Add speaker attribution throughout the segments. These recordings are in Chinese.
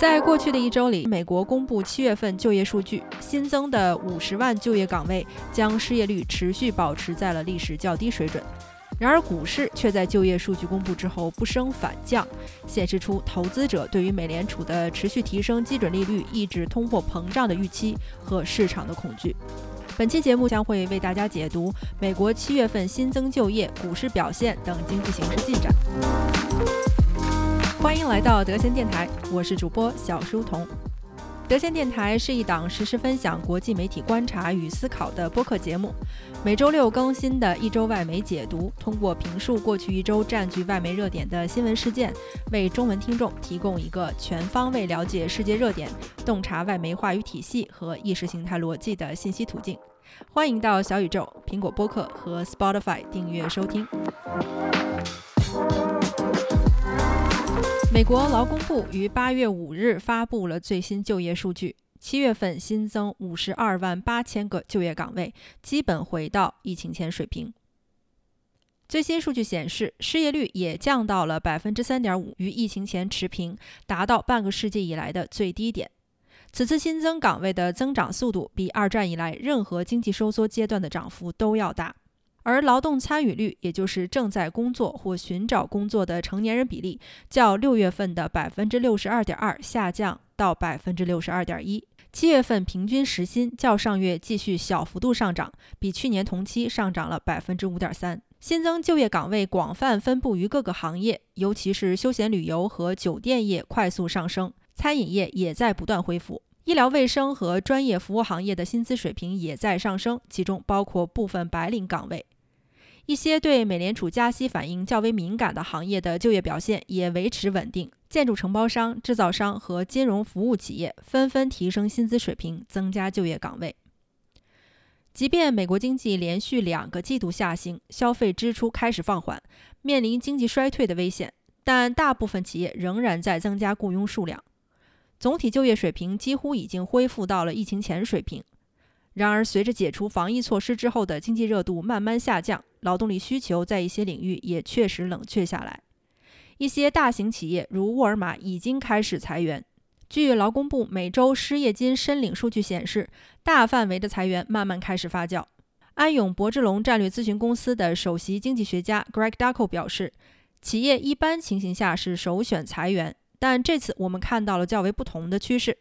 Speaker 1: 在过去的一周里，美国公布七月份就业数据，新增的五十万就业岗位将失业率持续保持在了历史较低水准。然而，股市却在就业数据公布之后不升反降，显示出投资者对于美联储的持续提升基准利率、抑制通货膨胀的预期和市场的恐惧。本期节目将会为大家解读美国七月份新增就业、股市表现等经济形势进展。欢迎来到德贤电台，我是主播小书童。德贤电台是一档实时分享国际媒体观察与思考的播客节目，每周六更新的一周外媒解读，通过评述过去一周占据外媒热点的新闻事件，为中文听众提供一个全方位了解世界热点、洞察外媒话语体系和意识形态逻辑的信息途径。欢迎到小宇宙、苹果播客和 Spotify 订阅收听。美国劳工部于八月五日发布了最新就业数据，七月份新增五十二万八千个就业岗位，基本回到疫情前水平。最新数据显示，失业率也降到了百分之三点五，与疫情前持平，达到半个世纪以来的最低点。此次新增岗位的增长速度比二战以来任何经济收缩阶段的涨幅都要大。而劳动参与率，也就是正在工作或寻找工作的成年人比例，较六月份的百分之六十二点二下降到百分之六十二点一。七月份平均时薪较上月继续小幅度上涨，比去年同期上涨了百分之五点三。新增就业岗位广泛分布于各个行业，尤其是休闲旅游和酒店业快速上升，餐饮业也在不断恢复。医疗卫生和专业服务行业的薪资水平也在上升，其中包括部分白领岗位。一些对美联储加息反应较为敏感的行业的就业表现也维持稳定，建筑承包商、制造商和金融服务企业纷纷提升薪资水平，增加就业岗位。即便美国经济连续两个季度下行，消费支出开始放缓，面临经济衰退的危险，但大部分企业仍然在增加雇佣数量。总体就业水平几乎已经恢复到了疫情前水平。然而，随着解除防疫措施之后的经济热度慢慢下降，劳动力需求在一些领域也确实冷却下来。一些大型企业如沃尔玛已经开始裁员。据劳工部每周失业金申领数据显示，大范围的裁员慢慢开始发酵。安永博智龙战略咨询公司的首席经济学家 Greg Ducko 表示，企业一般情形下是首选裁员。但这次我们看到了较为不同的趋势，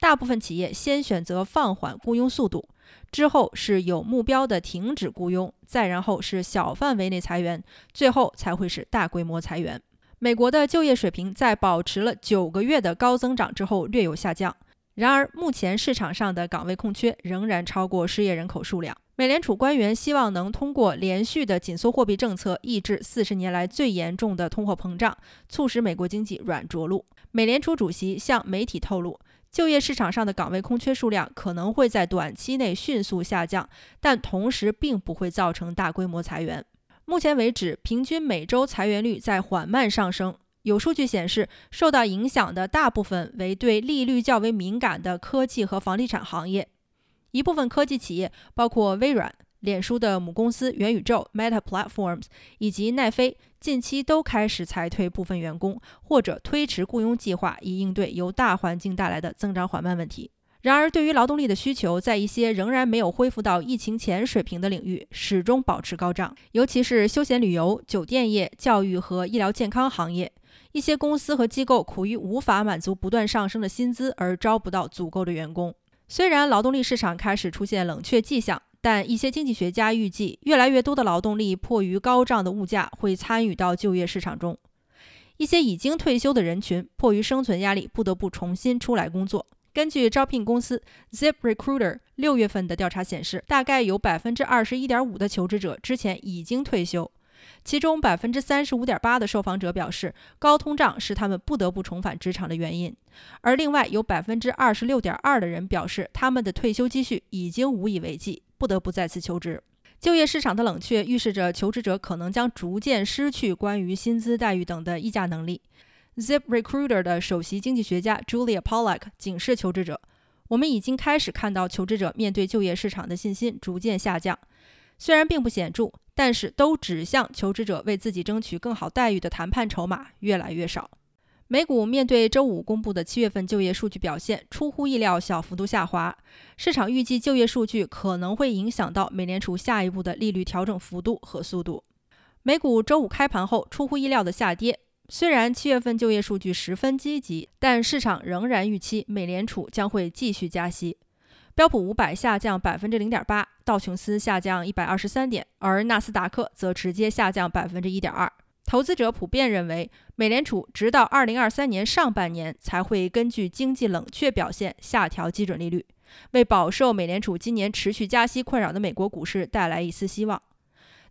Speaker 1: 大部分企业先选择放缓雇佣速度，之后是有目标的停止雇佣，再然后是小范围内裁员，最后才会是大规模裁员。美国的就业水平在保持了九个月的高增长之后略有下降，然而目前市场上的岗位空缺仍然超过失业人口数量。美联储官员希望能通过连续的紧缩货币政策，抑制四十年来最严重的通货膨胀，促使美国经济软着陆。美联储主席向媒体透露，就业市场上的岗位空缺数量可能会在短期内迅速下降，但同时并不会造成大规模裁员。目前为止，平均每周裁员率在缓慢上升。有数据显示，受到影响的大部分为对利率较为敏感的科技和房地产行业。一部分科技企业，包括微软、脸书的母公司元宇宙 （Meta Platforms） 以及奈飞，近期都开始裁退部分员工，或者推迟雇佣计划，以应对由大环境带来的增长缓慢问题。然而，对于劳动力的需求，在一些仍然没有恢复到疫情前水平的领域，始终保持高涨，尤其是休闲旅游、酒店业、教育和医疗健康行业。一些公司和机构苦于无法满足不断上升的薪资，而招不到足够的员工。虽然劳动力市场开始出现冷却迹象，但一些经济学家预计，越来越多的劳动力迫于高涨的物价会参与到就业市场中。一些已经退休的人群迫于生存压力，不得不重新出来工作。根据招聘公司 ZipRecruiter 六月份的调查显示，大概有百分之二十一点五的求职者之前已经退休。其中百分之三十五点八的受访者表示，高通胀是他们不得不重返职场的原因。而另外有百分之二十六点二的人表示，他们的退休积蓄已经无以为继，不得不再次求职。就业市场的冷却预示着求职者可能将逐渐失去关于薪资待遇等的议价能力。ZipRecruiter 的首席经济学家 Julia Pollack 警示求职者：“我们已经开始看到求职者面对就业市场的信心逐渐下降。”虽然并不显著，但是都指向求职者为自己争取更好待遇的谈判筹码越来越少。美股面对周五公布的七月份就业数据表现出乎意料小幅度下滑，市场预计就业数据可能会影响到美联储下一步的利率调整幅度和速度。美股周五开盘后出乎意料的下跌，虽然七月份就业数据十分积极，但市场仍然预期美联储将会继续加息。标普五百下降百分之零点八，道琼斯下降一百二十三点，而纳斯达克则直接下降百分之一点二。投资者普遍认为，美联储直到二零二三年上半年才会根据经济冷却表现下调基准利率，为饱受美联储今年持续加息困扰的美国股市带来一丝希望。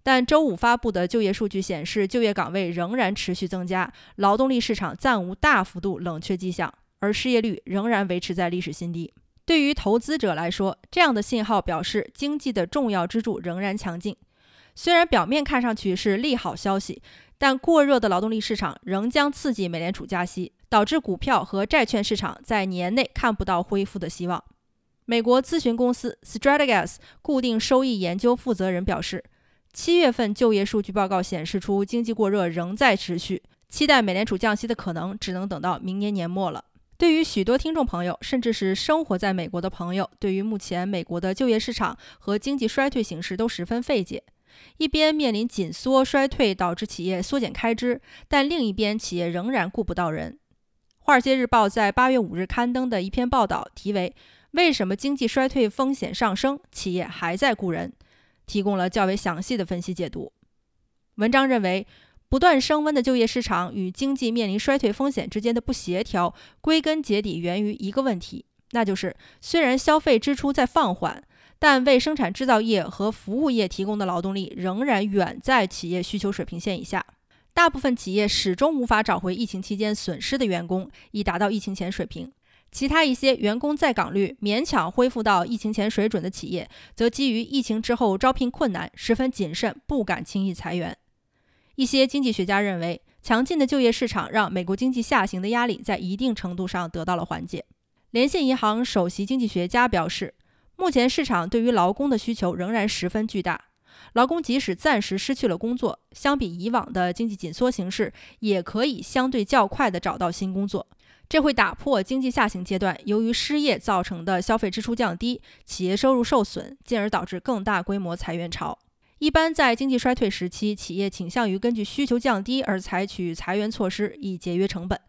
Speaker 1: 但周五发布的就业数据显示，就业岗位仍然持续增加，劳动力市场暂无大幅度冷却迹象，而失业率仍然维持在历史新低。对于投资者来说，这样的信号表示经济的重要支柱仍然强劲。虽然表面看上去是利好消息。但过热的劳动力市场仍将刺激美联储加息，导致股票和债券市场在年内看不到恢复的希望。美国咨询公司 Strategas 固定收益研究负责人表示，七月份就业数据报告显示出经济过热仍在持续，期待美联储降息的可能只能等到明年年末了。对于许多听众朋友，甚至是生活在美国的朋友，对于目前美国的就业市场和经济衰退形势都十分费解。一边面临紧缩衰退导致企业缩减开支，但另一边企业仍然雇不到人。《华尔街日报》在八月五日刊登的一篇报道，题为“为什么经济衰退风险上升，企业还在雇人”，提供了较为详细的分析解读。文章认为，不断升温的就业市场与经济面临衰退风险之间的不协调，归根结底源于一个问题，那就是虽然消费支出在放缓。但为生产制造业和服务业提供的劳动力仍然远在企业需求水平线以下，大部分企业始终无法找回疫情期间损失的员工，以达到疫情前水平。其他一些员工在岗率勉强恢复到疫情前水准的企业，则基于疫情之后招聘困难，十分谨慎，不敢轻易裁员。一些经济学家认为，强劲的就业市场让美国经济下行的压力在一定程度上得到了缓解。联信银行首席经济学家表示。目前市场对于劳工的需求仍然十分巨大，劳工即使暂时失去了工作，相比以往的经济紧缩形势，也可以相对较快地找到新工作。这会打破经济下行阶段由于失业造成的消费支出降低、企业收入受损，进而导致更大规模裁员潮。一般在经济衰退时期，企业倾向于根据需求降低而采取裁员措施以节约成本。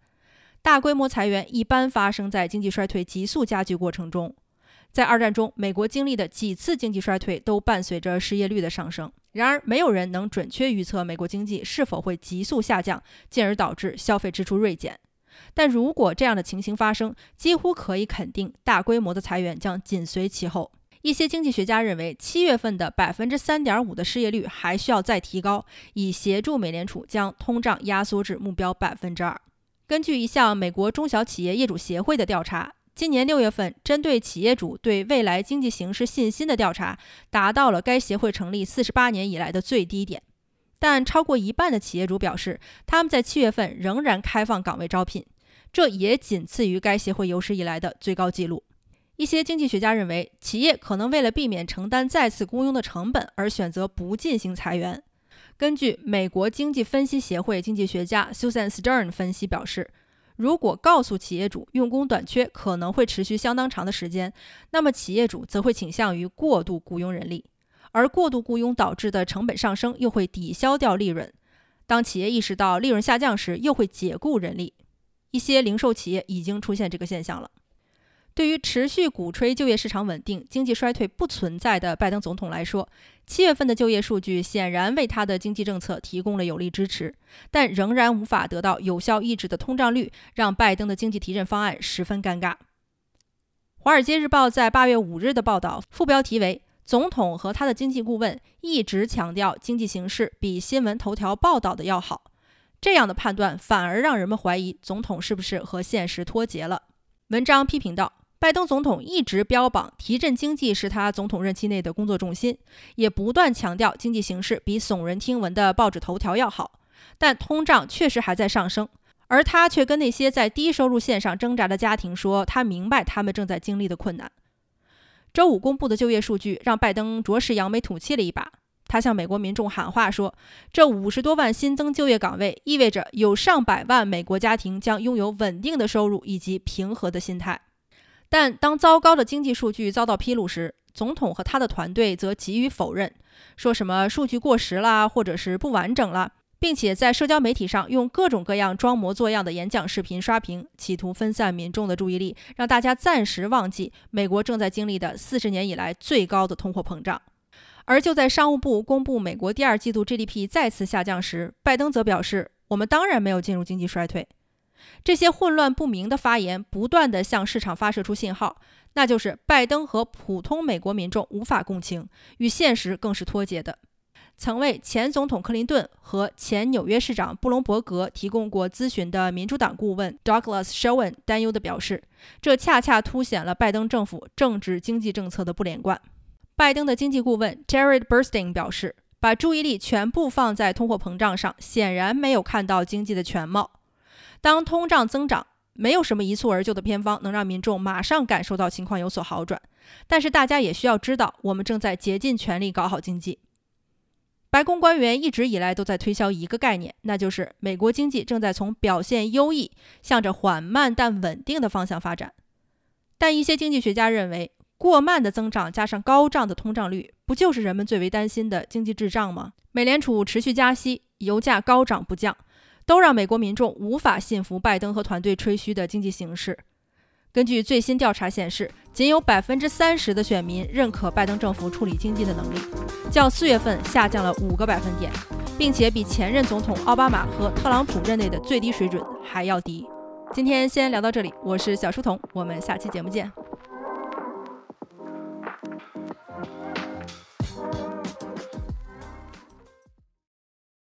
Speaker 1: 大规模裁员一般发生在经济衰退急速加剧过程中。在二战中，美国经历的几次经济衰退都伴随着失业率的上升。然而，没有人能准确预测美国经济是否会急速下降，进而导致消费支出锐减。但如果这样的情形发生，几乎可以肯定，大规模的裁员将紧随其后。一些经济学家认为，七月份的百分之三点五的失业率还需要再提高，以协助美联储将通胀压缩至目标百分之二。根据一项美国中小企业业主协会的调查。今年六月份，针对企业主对未来经济形势信心的调查，达到了该协会成立四十八年以来的最低点。但超过一半的企业主表示，他们在七月份仍然开放岗位招聘，这也仅次于该协会有史以来的最高纪录。一些经济学家认为，企业可能为了避免承担再次雇佣的成本而选择不进行裁员。根据美国经济分析协会经济学家 Susan Stern 分析表示。如果告诉企业主用工短缺可能会持续相当长的时间，那么企业主则会倾向于过度雇佣人力，而过度雇佣导致的成本上升又会抵消掉利润。当企业意识到利润下降时，又会解雇人力。一些零售企业已经出现这个现象了。对于持续鼓吹就业市场稳定、经济衰退不存在的拜登总统来说，七月份的就业数据显然为他的经济政策提供了有力支持，但仍然无法得到有效抑制的通胀率，让拜登的经济提振方案十分尴尬。《华尔街日报》在八月五日的报道，副标题为“总统和他的经济顾问一直强调经济形势比新闻头条报道的要好”，这样的判断反而让人们怀疑总统是不是和现实脱节了。文章批评道。拜登总统一直标榜提振经济是他总统任期内的工作重心，也不断强调经济形势比耸人听闻的报纸头条要好。但通胀确实还在上升，而他却跟那些在低收入线上挣扎的家庭说，他明白他们正在经历的困难。周五公布的就业数据让拜登着实扬眉吐气了一把。他向美国民众喊话说：“这五十多万新增就业岗位意味着有上百万美国家庭将拥有稳定的收入以及平和的心态。”但当糟糕的经济数据遭到披露时，总统和他的团队则给予否认，说什么数据过时啦，或者是不完整了，并且在社交媒体上用各种各样装模作样的演讲视频刷屏，企图分散民众的注意力，让大家暂时忘记美国正在经历的四十年以来最高的通货膨胀。而就在商务部公布美国第二季度 GDP 再次下降时，拜登则表示：“我们当然没有进入经济衰退。”这些混乱不明的发言不断地向市场发射出信号，那就是拜登和普通美国民众无法共情，与现实更是脱节的。曾为前总统克林顿和前纽约市长布隆伯格提供过咨询的民主党顾问 Douglas Schoen 担忧地表示：“这恰恰凸显了拜登政府政治经济政策的不连贯。”拜登的经济顾问 Jared Bernstein 表示：“把注意力全部放在通货膨胀上，显然没有看到经济的全貌。当通胀增长，没有什么一蹴而就的偏方能让民众马上感受到情况有所好转。但是大家也需要知道，我们正在竭尽全力搞好经济。”白宫官员一直以来都在推销一个概念，那就是美国经济正在从表现优异向着缓慢但稳定的方向发展。但一些经济学家认为，过慢的增长加上高涨的通胀率，不就是人们最为担心的经济滞胀吗？美联储持续加息，油价高涨不降，都让美国民众无法信服拜登和团队吹嘘的经济形势。根据最新调查显示，仅有百分之三十的选民认可拜登政府处理经济的能力，较四月份下降了五个百分点，并且比前任总统奥巴马和特朗普任内的最低水准还要低。今天先聊到这里，我是小书童，我们下期节目见。